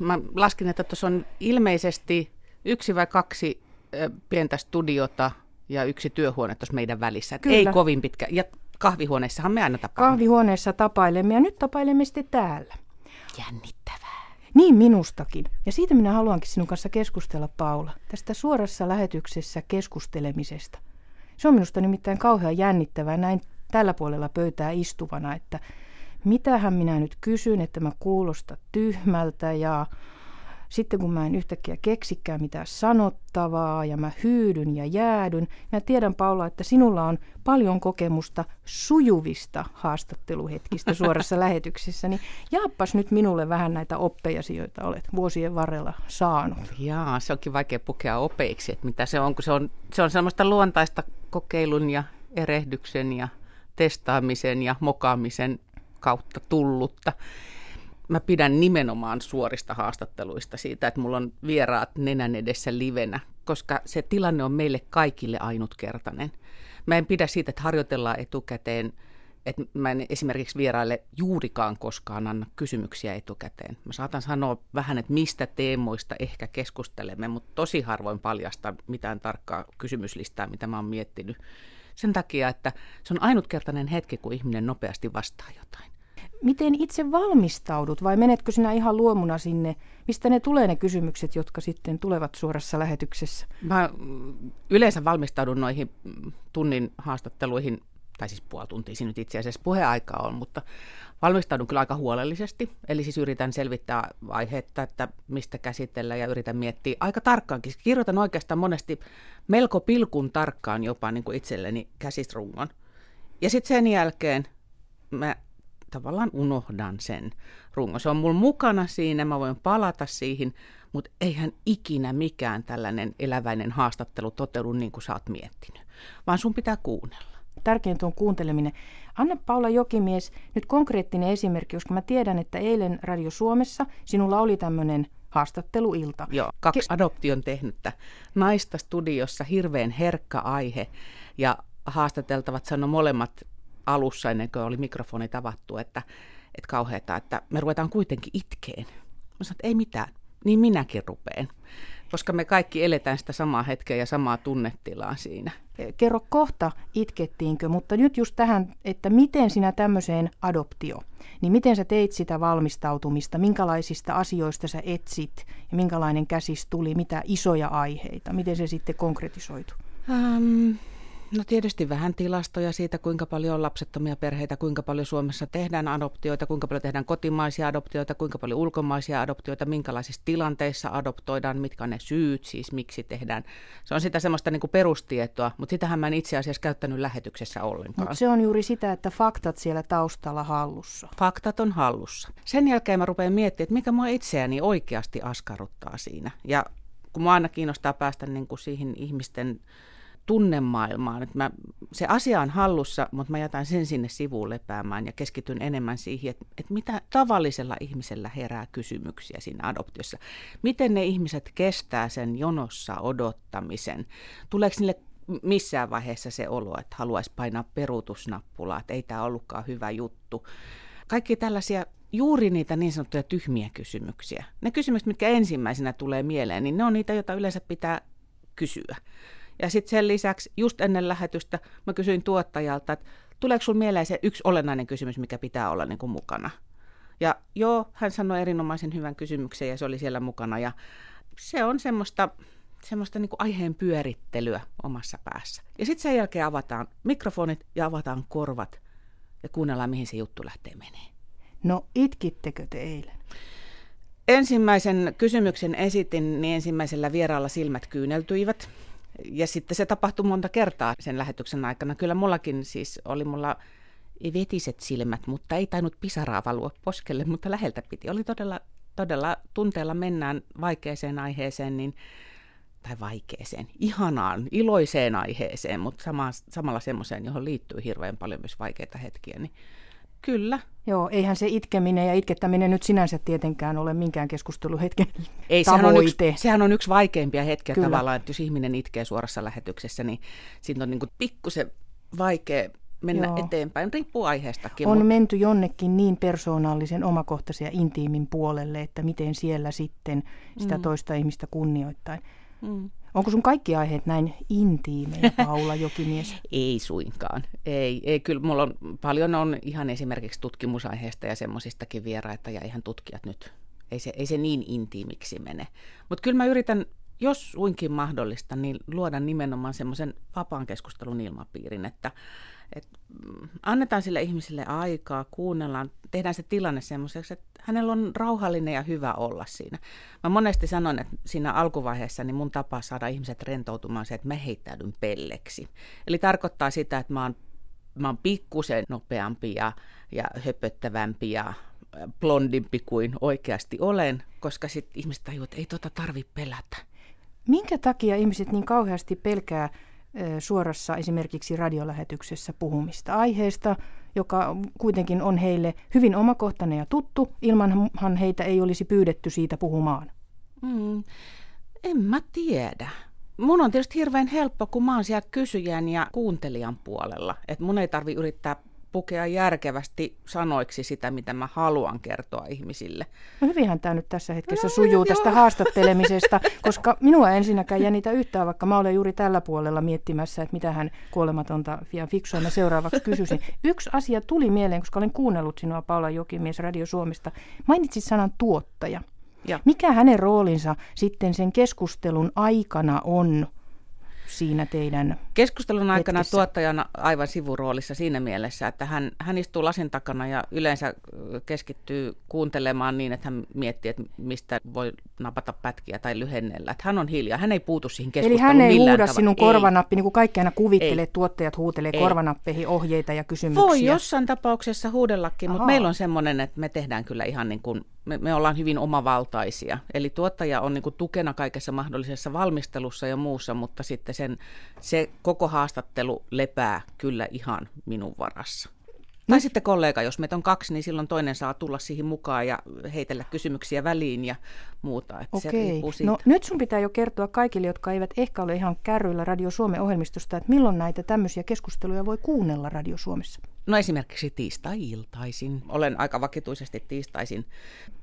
Mä laskin, että tuossa on ilmeisesti yksi vai kaksi pientä studiota ja yksi työhuone tuossa meidän välissä. Kyllä. Ei kovin pitkä. Ja kahvihuoneessahan me aina tapaamme. Kahvihuoneessa tapailemme ja nyt tapailemme sitten täällä. Jännittävää. Niin minustakin. Ja siitä minä haluankin sinun kanssa keskustella, Paula. Tästä suorassa lähetyksessä keskustelemisesta. Se on minusta nimittäin kauhean jännittävää näin tällä puolella pöytää istuvana, että mitähän minä nyt kysyn, että mä kuulosta tyhmältä ja sitten kun mä en yhtäkkiä keksikään mitään sanottavaa ja mä hyydyn ja jäädyn, mä tiedän Paula, että sinulla on paljon kokemusta sujuvista haastatteluhetkistä suorassa lähetyksessä, niin jaappas nyt minulle vähän näitä oppeja, joita olet vuosien varrella saanut. Jaa, se onkin vaikea pukea opeiksi, että mitä se on, kun se on, se on semmoista luontaista kokeilun ja erehdyksen ja testaamisen ja mokaamisen kautta tullutta mä pidän nimenomaan suorista haastatteluista siitä, että mulla on vieraat nenän edessä livenä, koska se tilanne on meille kaikille ainutkertainen. Mä en pidä siitä, että harjoitellaan etukäteen, että mä en esimerkiksi vieraille juurikaan koskaan anna kysymyksiä etukäteen. Mä saatan sanoa vähän, että mistä teemoista ehkä keskustelemme, mutta tosi harvoin paljasta mitään tarkkaa kysymyslistaa, mitä mä oon miettinyt. Sen takia, että se on ainutkertainen hetki, kun ihminen nopeasti vastaa jotain miten itse valmistaudut vai menetkö sinä ihan luomuna sinne? Mistä ne tulee ne kysymykset, jotka sitten tulevat suorassa lähetyksessä? Mä yleensä valmistaudun noihin tunnin haastatteluihin, tai siis puoli tuntia siinä nyt itse asiassa puheaika on, mutta valmistaudun kyllä aika huolellisesti. Eli siis yritän selvittää aihetta, että mistä käsitellä ja yritän miettiä aika tarkkaankin. Kirjoitan oikeastaan monesti melko pilkun tarkkaan jopa niin kuin itselleni käsistrungon. Ja sitten sen jälkeen mä tavallaan unohdan sen rungon. Se on mulla mukana siinä, mä voin palata siihen, mutta eihän ikinä mikään tällainen eläväinen haastattelu toteudu niin kuin sä oot miettinyt, vaan sun pitää kuunnella. Tärkeintä on kuunteleminen. Anna Paula Jokimies nyt konkreettinen esimerkki, koska mä tiedän, että eilen Radio Suomessa sinulla oli tämmöinen haastatteluilta. Joo, kaksi Ke- adoption tehnyttä naista studiossa, hirveän herkkä aihe ja haastateltavat sano molemmat alussa, ennen kuin oli mikrofoni tavattu, että, että kauheata, että me ruvetaan kuitenkin itkeen. Mä sanoin, että ei mitään, niin minäkin rupeen, koska me kaikki eletään sitä samaa hetkeä ja samaa tunnetilaa siinä. Kerro kohta, itkettiinkö, mutta nyt just tähän, että miten sinä tämmöiseen adoptio, niin miten sä teit sitä valmistautumista, minkälaisista asioista sä etsit ja minkälainen käsis tuli, mitä isoja aiheita, miten se sitten konkretisoitu? Um, No tietysti vähän tilastoja siitä, kuinka paljon on lapsettomia perheitä, kuinka paljon Suomessa tehdään adoptioita, kuinka paljon tehdään kotimaisia adoptioita, kuinka paljon ulkomaisia adoptioita, minkälaisissa tilanteissa adoptoidaan, mitkä on ne syyt, siis miksi tehdään. Se on sitä semmoista niin kuin perustietoa, mutta sitähän mä en itse asiassa käyttänyt lähetyksessä ollenkaan. Mutta se on juuri sitä, että faktat siellä taustalla hallussa. Faktat on hallussa. Sen jälkeen mä rupean miettimään, että mikä mua itseäni oikeasti askarruttaa siinä. Ja kun mua aina kiinnostaa päästä niin kuin siihen ihmisten tunnemaailmaan. Että mä, se asia on hallussa, mutta mä jätän sen sinne sivuun lepäämään ja keskityn enemmän siihen, että, että mitä tavallisella ihmisellä herää kysymyksiä siinä adoptiossa. Miten ne ihmiset kestää sen jonossa odottamisen? Tuleeko niille missään vaiheessa se olo, että haluaisi painaa peruutusnappulaa, että ei tämä ollutkaan hyvä juttu. Kaikki tällaisia juuri niitä niin sanottuja tyhmiä kysymyksiä. Ne kysymykset, mitkä ensimmäisenä tulee mieleen, niin ne on niitä, joita yleensä pitää kysyä. Ja sitten sen lisäksi just ennen lähetystä mä kysyin tuottajalta, että tuleeko sinulla mieleen se yksi olennainen kysymys, mikä pitää olla niin kuin mukana. Ja joo, hän sanoi erinomaisen hyvän kysymyksen ja se oli siellä mukana. Ja se on semmoista, semmoista niin kuin aiheen pyörittelyä omassa päässä. Ja sitten sen jälkeen avataan mikrofonit ja avataan korvat ja kuunnellaan, mihin se juttu lähtee menee. No itkittekö te eilen? Ensimmäisen kysymyksen esitin, niin ensimmäisellä vieraalla silmät kyyneltyivät. Ja sitten se tapahtui monta kertaa sen lähetyksen aikana. Kyllä mullakin siis oli mulla vetiset silmät, mutta ei tainnut pisaraa valua poskelle, mutta läheltä piti. Oli todella, todella tunteella mennään vaikeeseen aiheeseen, niin, tai vaikeeseen, ihanaan, iloiseen aiheeseen, mutta sama, samalla semmoiseen, johon liittyy hirveän paljon myös vaikeita hetkiä, niin Kyllä. Joo, eihän se itkeminen ja itkettäminen nyt sinänsä tietenkään ole minkään keskusteluhetken Ei. Sehän on, yksi, sehän on yksi vaikeimpia hetkiä Kyllä. tavallaan, että jos ihminen itkee suorassa lähetyksessä, niin siinä on niin pikkusen vaikea mennä Joo. Eteenpäin. Riippuu aiheestakin. On mut- menty jonnekin niin persoonallisen, omakohtaisen ja intiimin puolelle, että miten siellä sitten sitä Mm. toista ihmistä kunnioittain. Mm. Onko sun kaikki aiheet näin intiimejä, Paula Jokimies? Ei suinkaan. Ei, ei, kyllä mulla on paljon on ihan esimerkiksi tutkimusaiheesta ja semmoisistakin vieraita ja ihan tutkijat nyt. Ei se, ei se niin intiimiksi mene. Mutta kyllä mä yritän, jos suinkin mahdollista, niin luoda nimenomaan semmoisen vapaan keskustelun ilmapiirin, että et, mm, annetaan sille ihmiselle aikaa, kuunnellaan, tehdään se tilanne semmoiseksi, että hänellä on rauhallinen ja hyvä olla siinä. Mä monesti sanon, että siinä alkuvaiheessa niin mun tapa saada ihmiset rentoutumaan se, että mä heittäydyn pelleksi. Eli tarkoittaa sitä, että mä oon, mä oon pikkusen nopeampi ja, ja höpöttävämpi ja blondimpi kuin oikeasti olen, koska sitten ihmiset tajuavat, että ei tota tarvi pelätä. Minkä takia ihmiset niin kauheasti pelkää suorassa esimerkiksi radiolähetyksessä puhumista aiheesta, joka kuitenkin on heille hyvin omakohtainen ja tuttu, ilmanhan heitä ei olisi pyydetty siitä puhumaan? Mm, en mä tiedä. Mun on tietysti hirveän helppo, kun mä oon siellä kysyjän ja kuuntelijan puolella. Että mun ei tarvi yrittää pukea järkevästi sanoiksi sitä, mitä mä haluan kertoa ihmisille. No hyvinhän tämä nyt tässä hetkessä No, sujuu joo. tästä haastattelemisesta, koska minua ensinnäkään jännitä yhtään, vaikka mä olen juuri tällä puolella miettimässä, että mitä hän kuolematonta ja fiksua mä seuraavaksi kysyisin. Yksi asia tuli mieleen, koska olen kuunnellut sinua Paula Jokimies Radio Suomesta. Mainitsit sanan tuottaja. Ja Mikä hänen roolinsa sitten sen keskustelun aikana on siinä teidän... Keskustelun aikana hetkessä. tuottajana aivan sivuroolissa siinä mielessä, että hän, hän istuu lasin takana ja yleensä keskittyy kuuntelemaan niin, että hän miettii, että mistä voi napata pätkiä tai lyhennellä. Että hän on hiljaa, hän ei puutu siihen Eli keskusteluun hän ei millään huuda tavalla. sinun Ei. korvanappi, niin kuin kaikki aina kuvittelee, Ei. että tuottajat huutelee Ei. korvanappeihin ohjeita ja kysymyksiä. Voi jossain tapauksessa huudellakin, mutta Ahaa. meillä on semmoinen, että me tehdään kyllä ihan niin kuin, me, me ollaan hyvin omavaltaisia. Eli tuottaja on niin kuin tukena kaikessa mahdollisessa valmistelussa ja muussa, mutta sitten sen, se koko haastattelu lepää kyllä ihan minun varassa. Tai sitten kollega, jos meitä on kaksi, niin silloin toinen saa tulla siihen mukaan ja heitellä kysymyksiä väliin ja muuta. Että se Okei. riippuu siitä. No nyt sun pitää jo kertoa kaikille, jotka eivät ehkä ole ihan kärryillä Radio Suomen ohjelmistosta, että milloin näitä tämmöisiä keskusteluja voi kuunnella Radio Suomessa. No esimerkiksi tiistai-iltaisin. Olen aika vakituisesti tiistaisin.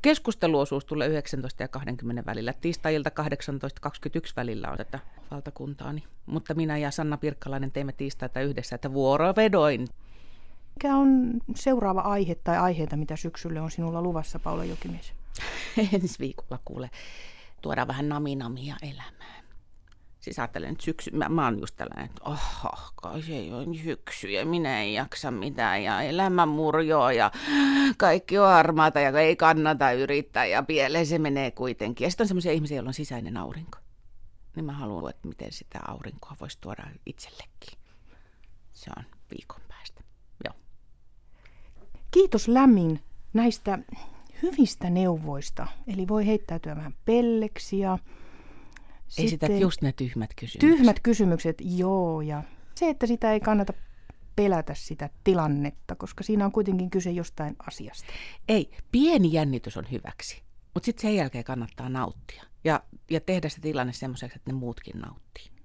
Keskusteluosuus tulee 19 ja 20 välillä. Tiistai-ilta 18.21 välillä on tätä valtakuntaani. Mutta minä ja Sanna Pirkkalainen teemme tiistaita yhdessä, että vuorovedoin. Mikä on seuraava aihe tai aiheita, mitä syksylle on sinulla luvassa, Paula Jokimies? Ensi viikolla kuule, tuodaan vähän naminamia elämään. Siis ajattelen, että syksy, mä, mä oon just tällainen, että oho, kai se ei ole syksy ja minä en jaksa mitään ja elämä murjoo ja kaikki on harmaata ja ei kannata yrittää ja pieleen se menee kuitenkin. Ja sitten on sellaisia ihmisiä, joilla on sisäinen aurinko. Niin mä haluan, että miten sitä aurinkoa voisi tuoda itsellekin. Se on viikon päästä. Joo. Kiitos lämmin näistä hyvistä neuvoista. Eli voi heittäytyä vähän pelleksi ja Esität sitten just ne tyhmät kysymykset. tyhmät kysymykset, joo. Ja se, että sitä ei kannata pelätä sitä tilannetta, koska siinä on kuitenkin kyse jostain asiasta. Ei, pieni jännitys on hyväksi, mutta sitten sen jälkeen kannattaa nauttia ja, ja tehdä se tilanne semmoiseksi, että ne muutkin nauttii.